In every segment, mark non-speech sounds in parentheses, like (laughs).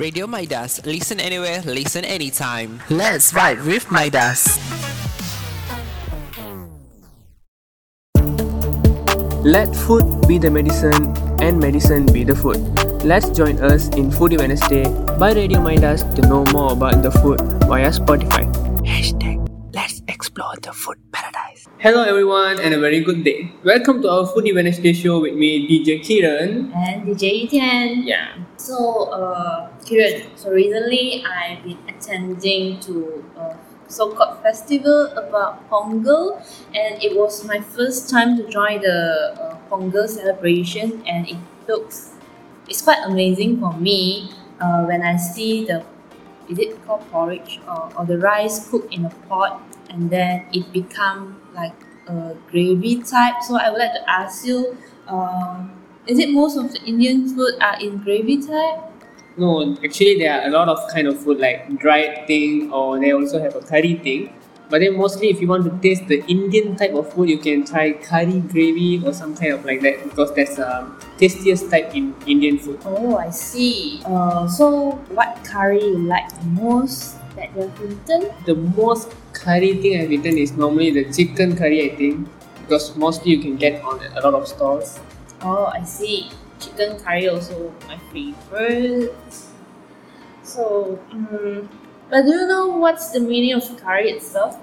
Radio Midas. Listen anywhere, listen anytime. Let's vibe with Midas. Let food be the medicine and medicine be the food. Let's join us in Foodie Wednesday by Radio Midas to know more about the food via Spotify. Hashtag Let's explore the food paradise. Hello everyone and a very good day. Welcome to our Foodie Wednesday show with me DJ Kiran. and DJ Tian. Yeah. So, uh, Kiran, so recently I've been attending to a so-called festival about Pongal and it was my first time to join the uh, Pongal celebration and it looks, it's quite amazing for me uh, when I see the, is it called porridge or, or the rice cooked in a pot and then it become like a gravy type. So I would like to ask you, um, is it most of the Indian food are in gravy type? No, actually there are a lot of kind of food like dried thing or they also have a curry thing. But then mostly if you want to taste the Indian type of food, you can try curry gravy or some kind of like that because that's um, tastiest type in Indian food. Oh, I see. Uh, so what curry you like the most that you have eaten? The most curry thing I've eaten is normally the chicken curry I think because mostly you can get on a lot of stalls. Oh, I see. Chicken curry also my favorite. So, um, but do you know what's the meaning of curry itself?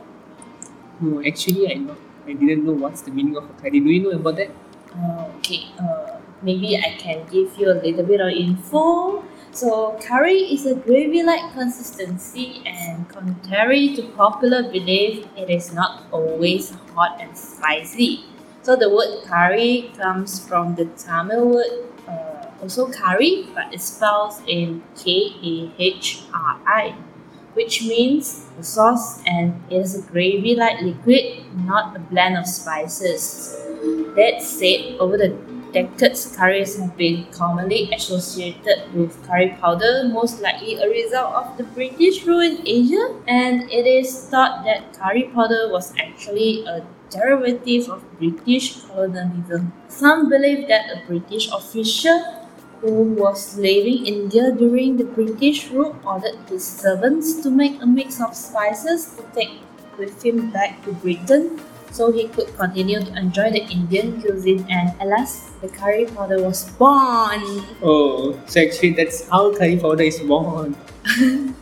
No, actually I not, I didn't know what's the meaning of a curry. Do you know about that? Uh, okay, uh, maybe I can give you a little bit of info. So, curry is a gravy like consistency, and contrary to popular belief, it is not always hot and spicy. So, the word curry comes from the Tamil word also curry, but it's spelled in K A H R I, which means the sauce, and it is a gravy like liquid, not a blend of spices. That said, over the decades, curries have been commonly associated with curry powder, most likely a result of the British rule in Asia. And it is thought that curry powder was actually a derivative of British colonialism. Some believe that a British official who was living in India during the British rule ordered his servants to make a mix of spices to take with him back to Britain so he could continue to enjoy the Indian cuisine and alas the curry powder was born. Oh, so actually that's how curry powder is born. (laughs)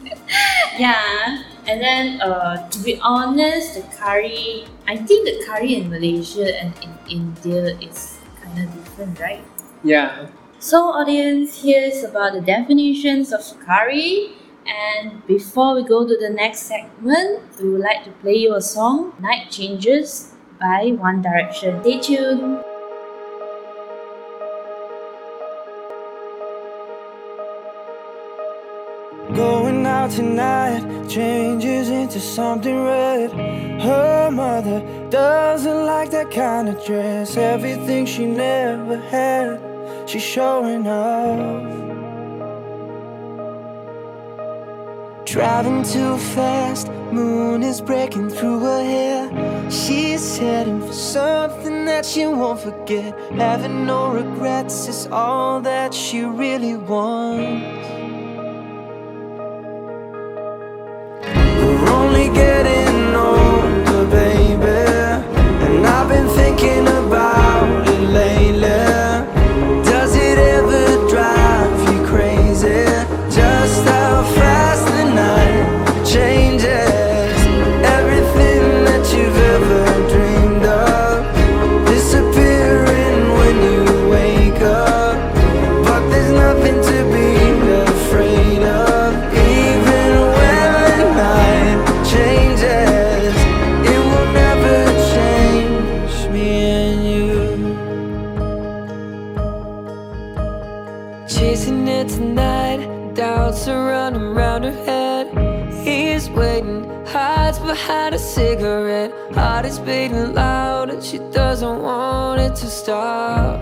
Yeah. And then uh, to be honest the curry I think the curry in Malaysia and in India is kinda different, right? Yeah. So, audience, here's about the definitions of curry. And before we go to the next segment, we would like to play you a song, Night Changes by One Direction. Stay tuned. Going out tonight changes into something red. Her mother doesn't like that kind of dress. Everything she never had, she's showing off. Driving too fast, moon is breaking through her hair. She's heading for something that she won't forget. Having no regrets is all that she really wants. We're only getting older, baby. And I've been thinking Tonight, doubts are running round her head. He's waiting, hides behind a cigarette. Heart is beating loud, and she doesn't want it to stop.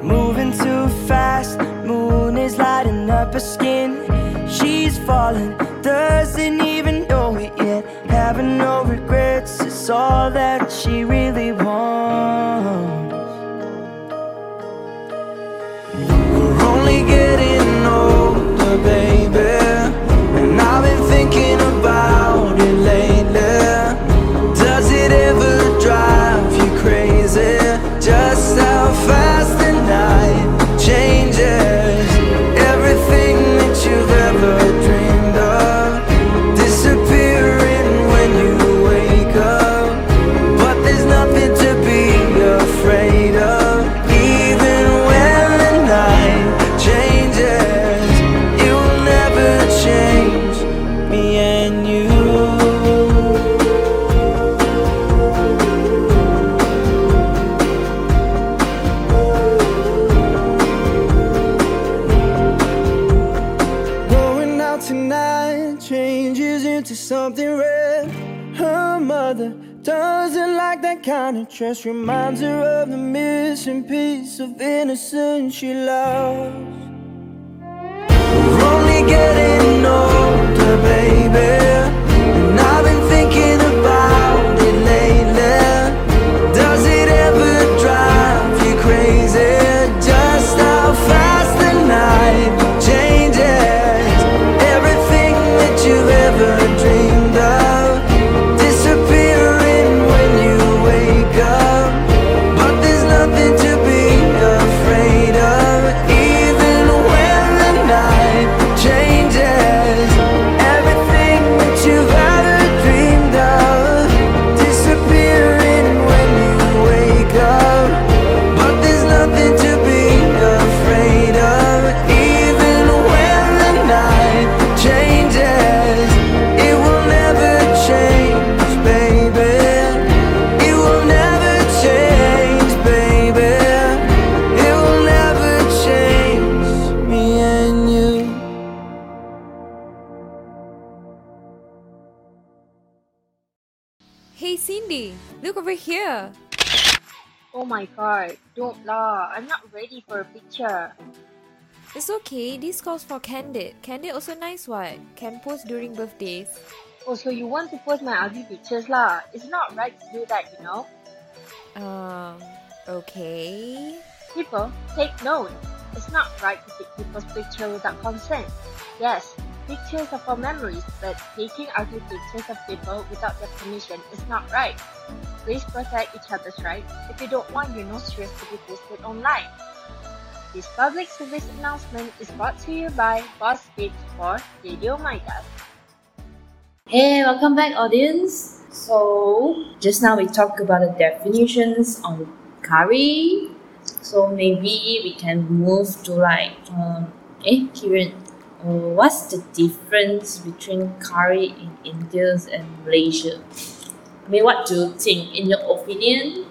Moving too fast, moon is lighting up her skin. She's falling, doesn't even know it yet. Having no regrets is all that she really wants. Dress. Reminds her of the missing piece of innocence she lost. We're only getting older, baby. Oh my god, don't lah. I'm not ready for a picture. It's okay, this calls for Candid. Candid also nice what? Can post during birthdays. Oh, so you want to post my ugly pictures lah? It's not right to do that, you know. Um, okay. People, take note. It's not right to take people's picture without consent. Yes, pictures are for memories, but taking ugly pictures of people without their permission is not right. Please protect each other's rights if you don't want your nostrils to be posted online. This public service announcement is brought to you by Speech for Radio Midas. Hey, welcome back, audience. So, just now we talked about the definitions on curry. So maybe we can move to like, um, eh, Kiran, uh, what's the difference between curry in India and Malaysia? I mean, what do you think? In your opinion,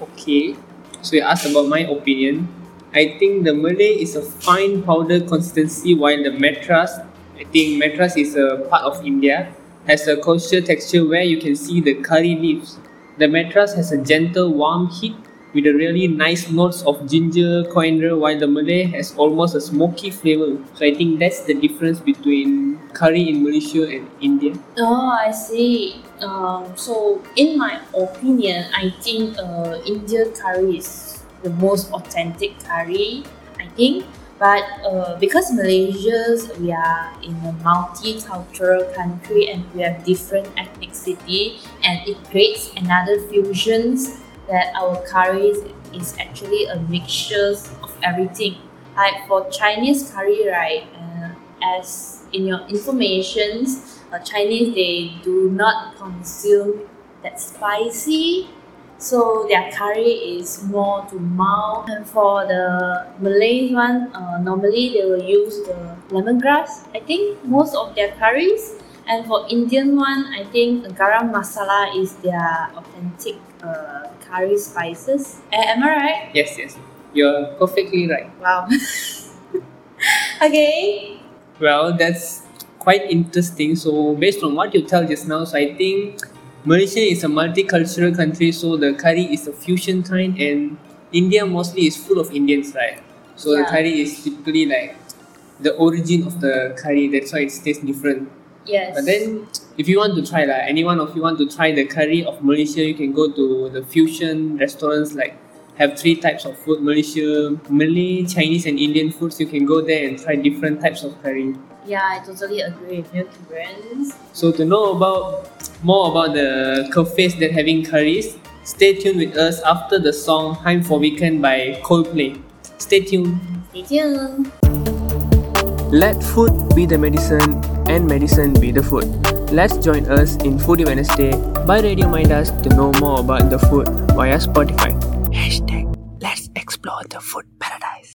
Okay, so you asked about my opinion. I think the Malay is a fine powder consistency, while the Madras, I think Madras is a part of India, has a coarser texture where you can see the curry leaves. The Madras has a gentle, warm heat with a really nice notes of ginger, coriander, while the Malay has almost a smoky flavor. So I think that's the difference between curry in Malaysia and India. Oh, I see. Um, so, in my opinion, I think uh, Indian curry is the most authentic curry. I think, but uh, because Malaysia's we are in a multicultural country and we have different ethnicity, and it creates another fusions that our curries is actually a mixture of everything. Like for Chinese curry, right? Uh, as in your informations, uh, Chinese they do not consume that spicy, so their curry is more to mild. And for the Malay one, uh, normally they will use the lemongrass. I think most of their curries. And for Indian one, I think garam masala is their authentic uh, curry spices. Am I right? Yes, yes, you're perfectly right. Wow. (laughs) okay. Well, that's quite interesting. So, based on what you tell just now, so I think Malaysia is a multicultural country, so the curry is a fusion kind, and India mostly is full of Indians, right? So the curry is typically like the origin of the curry. That's why it tastes different. Yes. But then, if you want to try, like anyone of you want to try the curry of Malaysia, you can go to the fusion restaurants like have three types of food Malaysia, Malay, Chinese, and Indian foods. You can go there and try different types of curry. yeah, I totally agree with you, Kiran. So to know about more about the cafes that having curries, stay tuned with us after the song "Time for Weekend" by Coldplay. Stay tuned. Stay tuned. Let food be the medicine and medicine be the food. Let's join us in Foodie Wednesday by Radio Midas to know more about the food via Spotify. Hashtag let's explore the food paradise.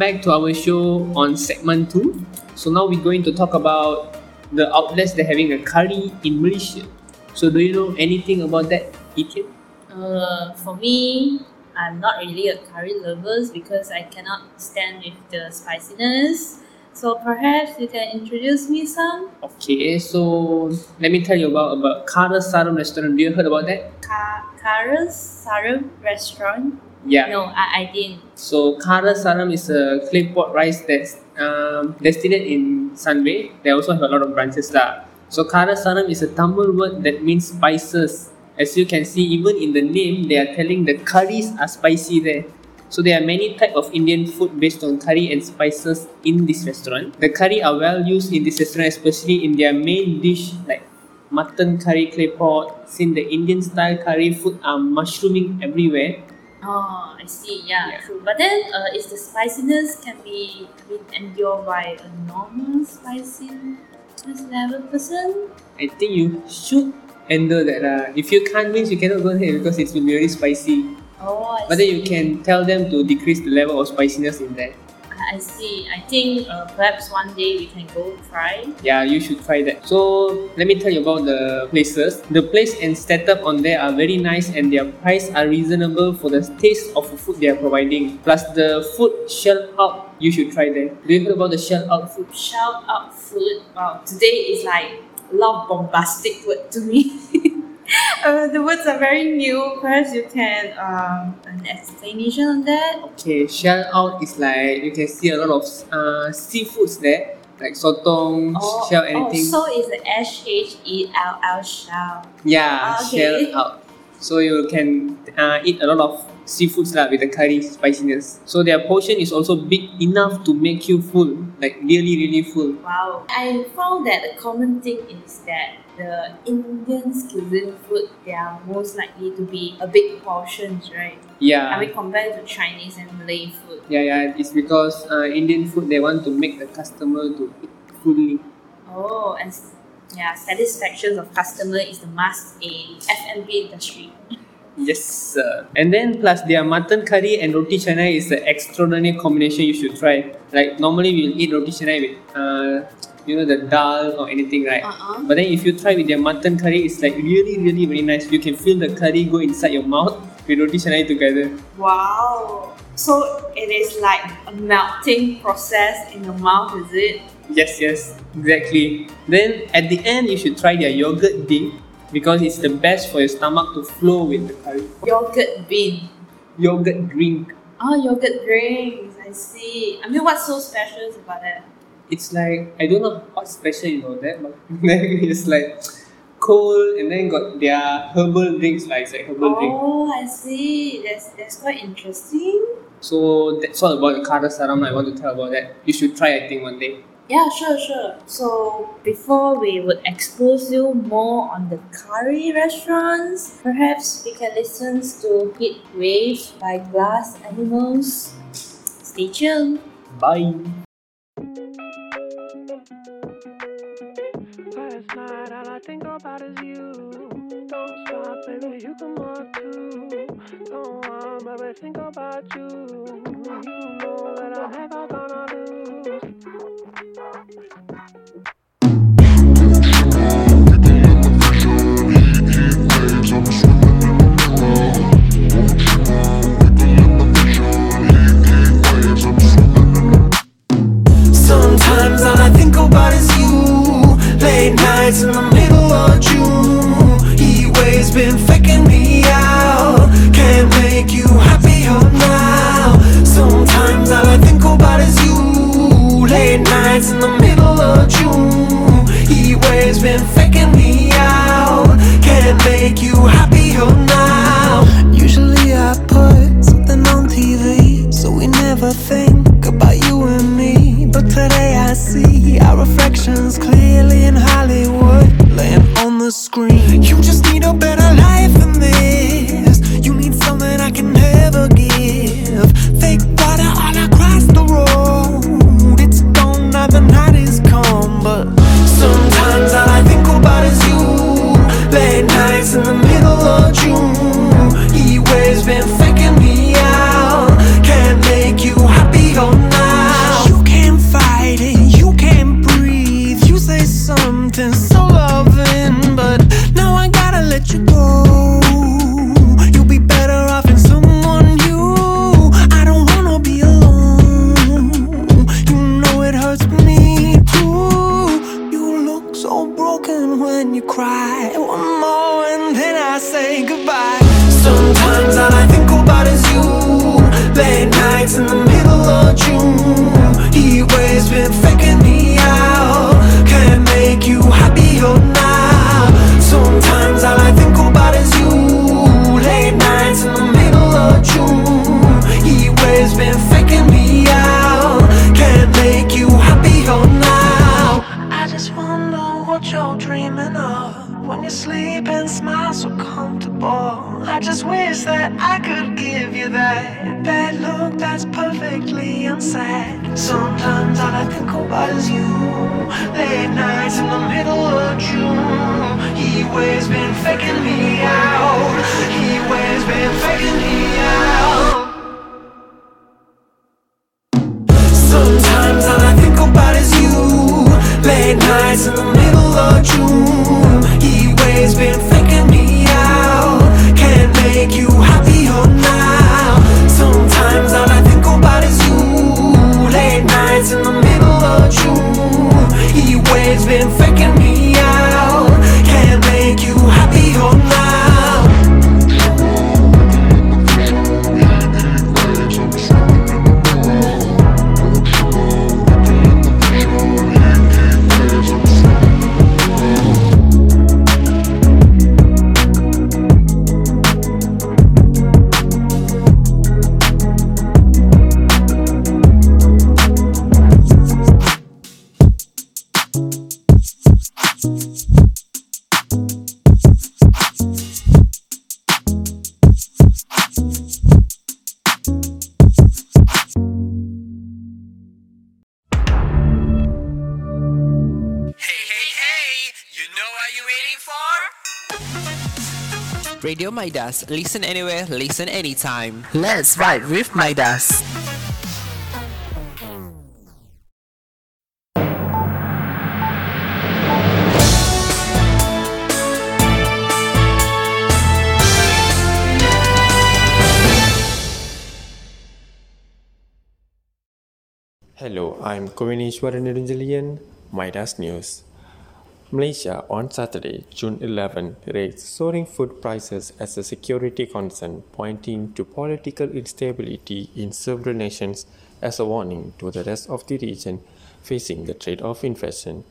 Back to our show on segment 2. So now we're going to talk about the outlets that having a curry in Malaysia. So do you know anything about that, Etienne? Uh, for me, I'm not really a curry lover because I cannot stand with the spiciness. So perhaps you can introduce me some. Okay, so let me tell you about about Kara Saram restaurant. Do you heard about that? Ka- Kara's Sarum restaurant? Yeah. No, I, I didn't. So Kara Saram is a clay pot rice that's um, distilled in Sunway. They also have a lot of branches lah. So Kara Saram is a Tamil word that means spices. As you can see, even in the name, they are telling the curries are spicy there. So there are many type of Indian food based on curry and spices in this restaurant. The curry are well used in this restaurant, especially in their main dish like mutton curry clay pot. Since the Indian style curry food are mushrooming everywhere, Oh, I see. Yeah, Yeah. true. But then, uh, is the spiciness can be endured by a normal spiciness level person? I think you should endure that. Uh. If you can't means you cannot go ahead because it's very spicy. Oh, I But see. then you can tell them to decrease the level of spiciness in there. I see. I think uh, perhaps one day we can go try. Yeah, you should try that. So let me tell you about the places. The place and setup on there are very nice and their price are reasonable for the taste of the food they are providing. Plus the food shell out, you should try there. Do you heard about the shell out food? Shell out food. Wow, today is like a lot of bombastic word to me. (laughs) (laughs) uh, the words are very new. Perhaps you can um an explanation on that. Okay, shell out is like you can see a lot of uh, seafoods there, like sotong, shell, anything. Oh, so it's S H E L L shell. Yeah, Ah, okay. shell out. So you can uh, eat a lot of seafoods lah with the curry spiciness. So their portion is also big enough to make you full, like really really full. Wow. I found that the common thing is that the Indian cuisine food they are most likely to be a big portions, right? Yeah. I mean compared to Chinese and Malay food. yeah, yeah. It's because uh, Indian food they want to make the customer to eat fully. Oh, and yeah, satisfaction of customer is the must in F&B industry. (laughs) Yes, sir. And then plus their mutton curry and roti canai is an extraordinary combination you should try. Like normally we'll eat roti canai with uh, you know the dal or anything, right? Uh-uh. But then if you try with their mutton curry, it's like really, really very nice. You can feel the curry go inside your mouth with roti canai together. Wow. So it is like a melting process in the mouth, is it? Yes, yes, exactly. Then at the end, you should try their yogurt dip because it's the best for your stomach to flow with the curry. Yogurt bean. Yogurt drink. Oh, yogurt drinks. I see. I mean, what's so special about that? It's like I don't know what's special about that, but (laughs) it's like cold and then got their herbal drinks like it's like herbal drink. Oh, I see. That's that's quite interesting. So that's all about the Kara Saram I want to tell about that. You should try I think one day. Yeah, sure, sure. So before we would expose you more on the curry restaurants, perhaps we can listen to Heat Wave by Glass Animals. Stay tuned. Bye. Last night, all I think about is you. Don't stop, baby, you come on too. Don't want, baby, think about you. You know that I'm never gonna that look that's perfectly unsaid. Sometimes all I think about is you. Late nights in the middle of June. He waves been faking me out. He waves been faking me out. Sometimes all I think about is you. Late nights in the Midas. Listen anywhere, listen anytime. Let's ride with Midas. Hello, I'm Kovinishwaran Nirunjalian, Midas News. Malaysia on Saturday, June 11, raised soaring food prices as a security concern, pointing to political instability in several nations as a warning to the rest of the region facing the threat of inflation.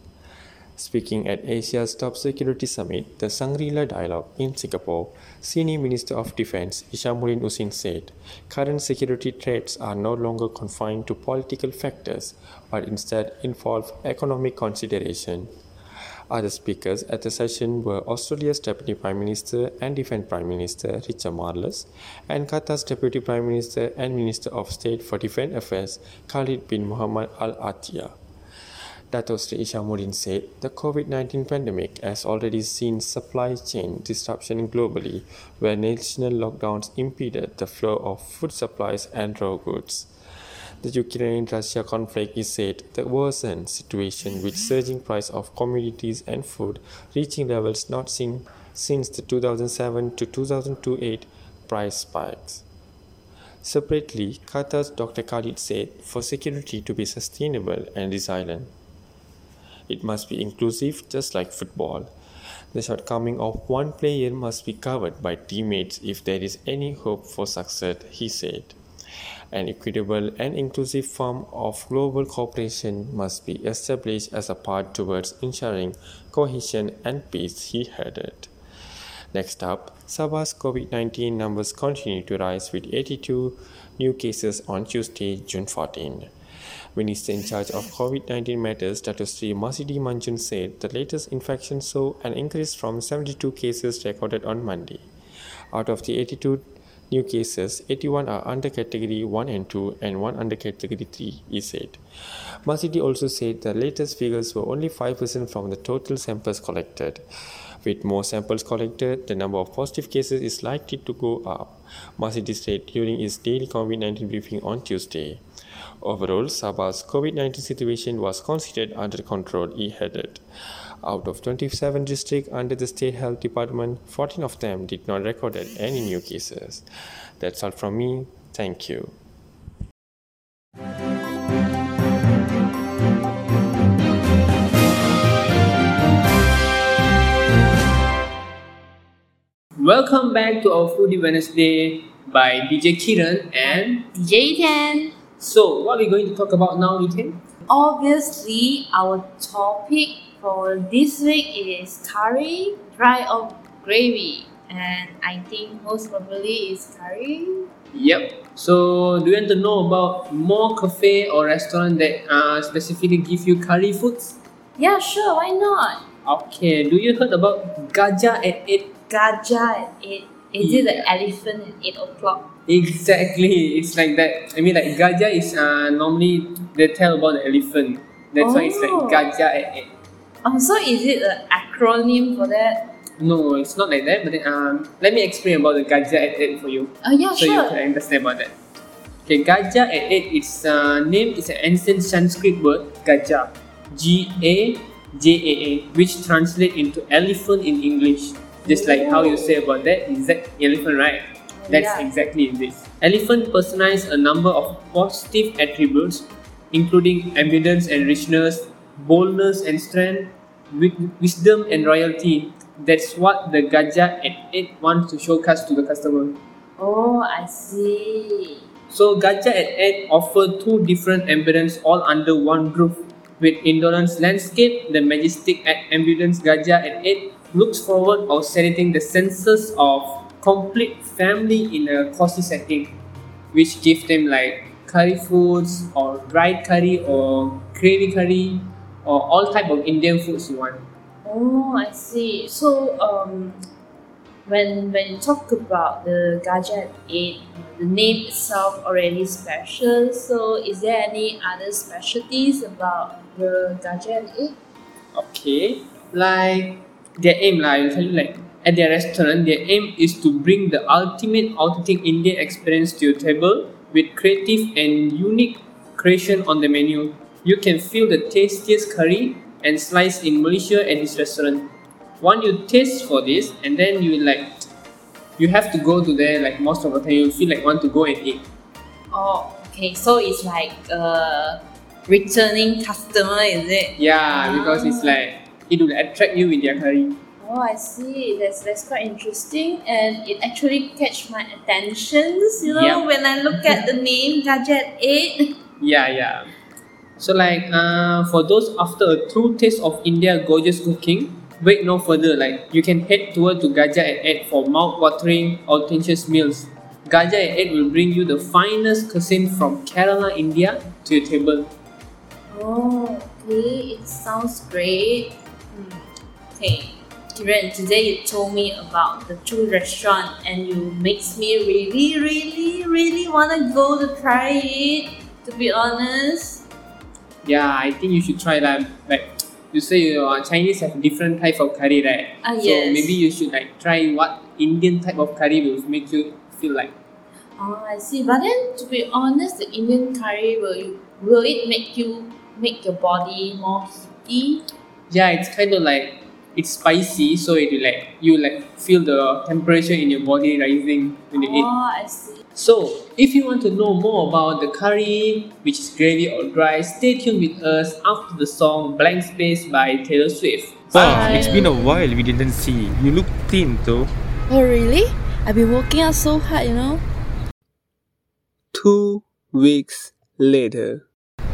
Speaking at Asia's top security summit, the Shangri-La Dialogue in Singapore, Senior Minister of Defense Ishamuddin Usin said, current security threats are no longer confined to political factors, but instead involve economic consideration. Other speakers at the session were Australia's Deputy Prime Minister and Defence Prime Minister Richard Marles and Qatar's Deputy Prime Minister and Minister of State for Defence Affairs Khalid bin Muhammad Al Attiyah. Dato Sri Ishamuddin said the COVID 19 pandemic has already seen supply chain disruption globally, where national lockdowns impeded the flow of food supplies and raw goods. The Ukraine Russia conflict is said the worsened situation with surging price of commodities and food reaching levels not seen since the 2007 to 2008 price spikes. Separately, Qatar's Dr. Khalid said for security to be sustainable and resilient, it must be inclusive just like football. The shortcoming of one player must be covered by teammates if there is any hope for success, he said. An equitable and inclusive form of global cooperation must be established as a part towards ensuring cohesion and peace, he added. Next up, Sabah's COVID 19 numbers continue to rise with 82 new cases on Tuesday, June 14. Minister in charge of COVID 19 matters, Dr. Sri Masidi Manjun said the latest infection saw an increase from 72 cases recorded on Monday. Out of the 82 new cases, 81 are under category 1 and 2 and 1 under category 3, he said. Masidi also said the latest figures were only 5% from the total samples collected. With more samples collected, the number of positive cases is likely to go up, Masidi said during his daily COVID 19 briefing on Tuesday. Overall, Sabah's COVID 19 situation was considered under control, he added. Out of 27 districts under the State Health Department, 14 of them did not record any new cases. That's all from me. Thank you. Welcome back to our Foodie Wednesday by DJ Kiran and DJ Ten. so what are we're going to talk about now, Ethan? Obviously, our topic for this week is curry, dry or gravy. And I think most probably is curry. Yep. So do you want to know about more cafe or restaurant that uh, specifically give you curry foods? Yeah, sure, why not? Okay. Do you heard about Gajah at 8 Gajah at 8. Is it the elephant at 8 o'clock? Exactly, it's like that. I mean, like Gajah is uh, normally they tell about the elephant. That's why it's like Oh. Gajah at eight. Oh, so is it an acronym for that? No, it's not like that. But then, um, let me explain about the Gajah at eight for you, Oh, yeah, so you can understand about that. Okay, Gajah at eight. Its uh, name is an ancient Sanskrit word Gajah, G A J A A, which translates into elephant in English. Just like how you say about that, is that elephant, right? That's Yeah. exactly this. Elephant personifies a number of positive attributes, including abundance and richness, boldness and strength, wi- wisdom and royalty. That's what the Gajah at 8 wants to showcase to the customer. Oh, I see. So Gajah at 8 offer two different ambience all under one roof. With Indolence Landscape, the majestic at ambulance Gajah at 8 looks forward of setting the senses of complete family in a cozy setting, which give them like curry foods or dried curry or gravy curry or all type of Indian foods you want. Oh, I see. So, um, when when you talk about the at 8, the name itself already special. So, is there any other specialties about the 8? Okay, like their aim, like I'll tell you, like at their restaurant, their aim is to bring the ultimate authentic Indian experience to your table with creative and unique creation on the menu. You can feel the tastiest curry and slice in Malaysia at this restaurant. Once you taste for this, and then you like, you have to go to there. Like most of the time, you feel like want to go and eat. Oh, okay. So, it's like a returning customer, is it? Yeah, because it's ah. like it will attract you with their curry. Oh, I see. That's that's quite interesting, and it actually catch my attention. You know, Yep. when I look at the name Gajah at Eight. Yeah, yeah. So like uh, for those after a true taste of India gorgeous cooking, wait no further. Like you can head toward to Gajah at 8 for mouth-watering, audacious meals. Gajah at 8 will bring you the finest cuisine from Kerala, India to your table. Oh, okay. It sounds great. Hmm. Okay, Kiran, today you told me about the true restaurant, and you makes me really, really, really wanna go to try it. To be honest. Yeah, I think you should try that. Like you say, uh, Chinese have different type of curry, right? Ah, so yes. maybe you should like try what Indian type of curry will make you feel like. Oh, I see. But then, to be honest, the Indian curry will you, will it make you make your body more heaty? Yeah, it's kind of like it's spicy, so it will like you like feel the temperature in your body rising when you eat. Oh, I see. So, if you want to know more about the curry, which is gravy or dry, stay tuned with us after the song Blank Space by Taylor Swift. Wow, it's been a while we didn't see. You look thin though. Oh, really? I've been working out so hard, you know. Two weeks later.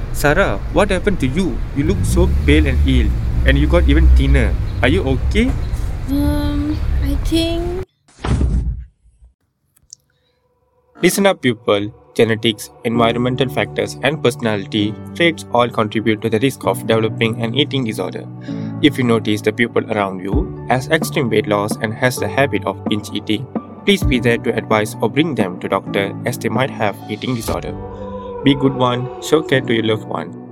Sarah, what happened to you? You look so pale and ill, and you got even thinner. Are you okay? Um, I think. Listen up, people. Genetics, environmental factors, and personality traits all contribute to the risk of developing an eating disorder. If you notice the people around you has extreme weight loss and has the habit of binge eating, please be there to advise or bring them to doctor as they might have eating disorder. Be good one, show care to your loved one.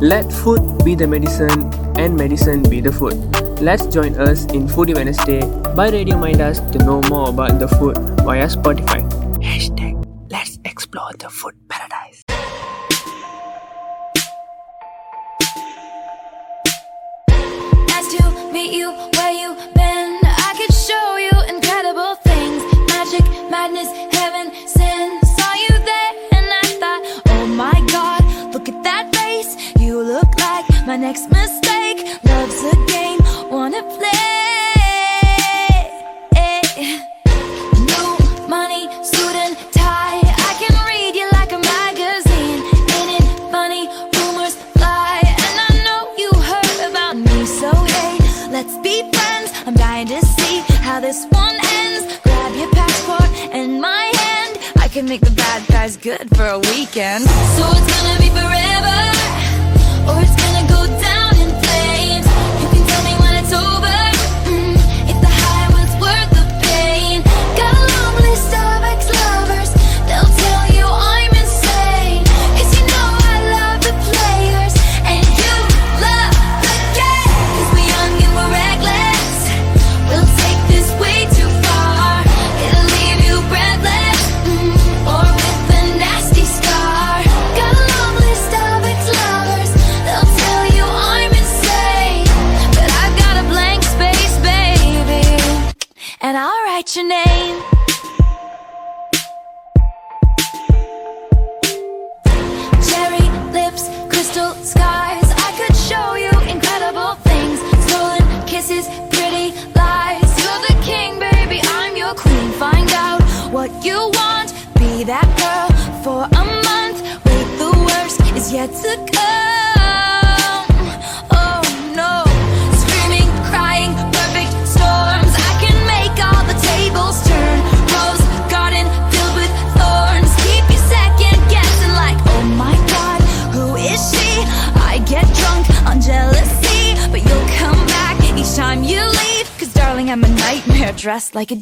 Let food be the medicine and medicine be the food. Let's join us in Foodie Wednesday by Radio Midas to know more about the food via Spotify. Hashtag let's explore the food paradise. Nice to meet you where you been. I could show you incredible things. Magic, madness, my next mistake. Love's a game, wanna play. New money, suit and tie. I can read you like a magazine. Ain't it funny? Rumors fly, and I know you heard about me. So hey, let's be friends. I'm dying to see how this one ends. Grab your passport and my hand. I can make the bad guys good for a weekend. So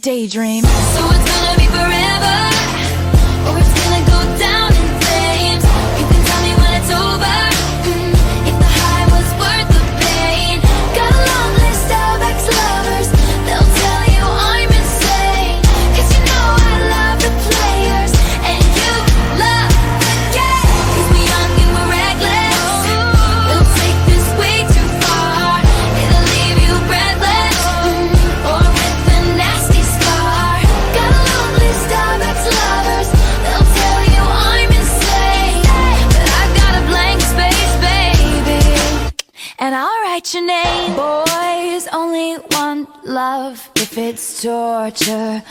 daydream. Torture.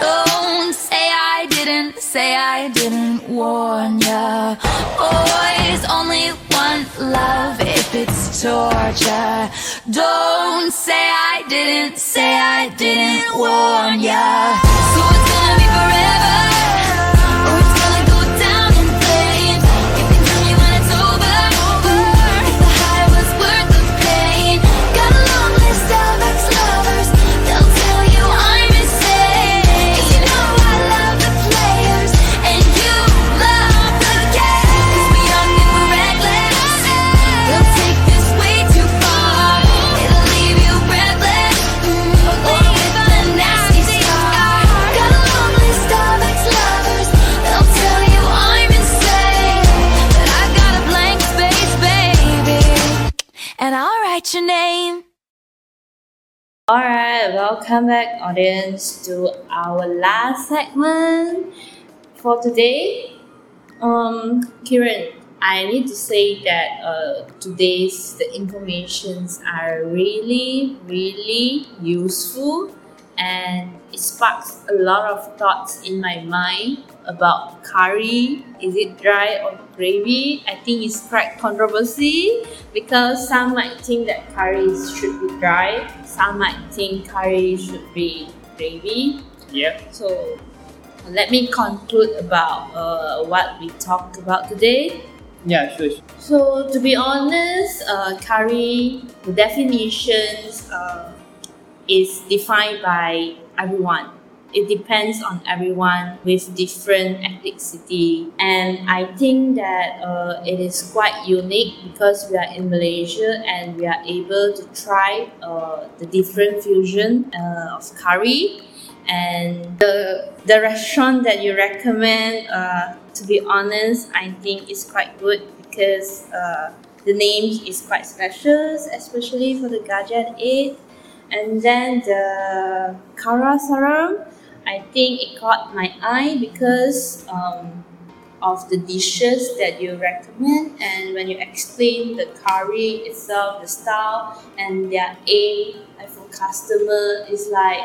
Don't say I didn't, say I didn't warn ya. Boys only want love if it's torture. Don't say I didn't, say I didn't warn ya. So it's gonna be forever. Welcome back, audience, to our last segment for today. Um, Kiran, I need to say that uh, today's the informations are really, really useful, and it sparks a lot of thoughts in my mind about curry. Is it dry or gravy? I think it's quite controversy because some might think that curry should be dry, some might think curry should be gravy. Yep. So let me conclude about uh, what we talked about today. Yeah, sure. sure. So to be honest, uh, curry the definitions uh, is defined by everyone. It depends on everyone with different ethnicity, and I think that uh, it is quite unique because we are in Malaysia and we are able to try uh, the different fusion uh, of curry and the the restaurant that you recommend uh, to be honest i think is quite good because uh, the name is quite special, especially for the Gajah at Eight. And then the Kara Saram, I think it caught my eye because um, of the dishes that you recommend and when you explain the curry itself, the style and their aim for customer is like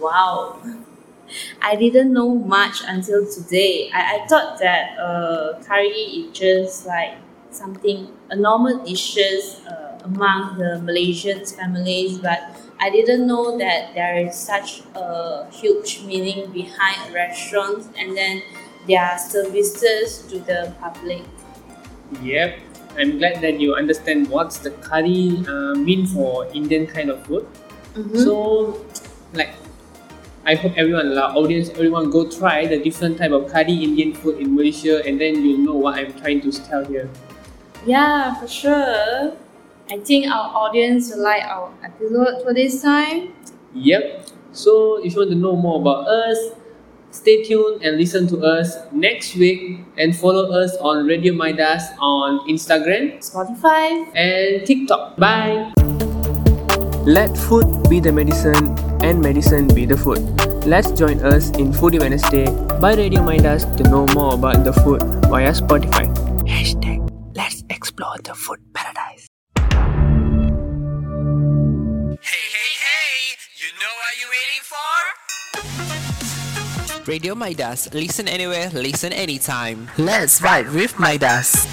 wow. (laughs) I didn't know much until today. I, I thought that uh, curry is just like something a normal dishes uh, among the Malaysian families, but I didn't know that there is such a huge meaning behind restaurants and then their services to the public. Yep, I'm glad that you understand what's the curry uh, mean for Indian kind of food. Mhm. So, like, I hope everyone, our audience, everyone go try the different type of curry Indian food in Malaysia, and then you'll know what I'm trying to tell here. Yeah, for sure. I think our audience will like our episode for this time. Yep. So if you want to know more about us, stay tuned and listen to us next week and follow us on Radio Midas on Instagram, Spotify, and TikTok. Bye. Let food be the medicine and medicine be the food. Let's join us in Foodie Wednesday by Radio Midas to know more about the food via Spotify. Hashtag let's explore the food paradise. Radio Midas. Listen anywhere, listen anytime. Let's ride with Midas.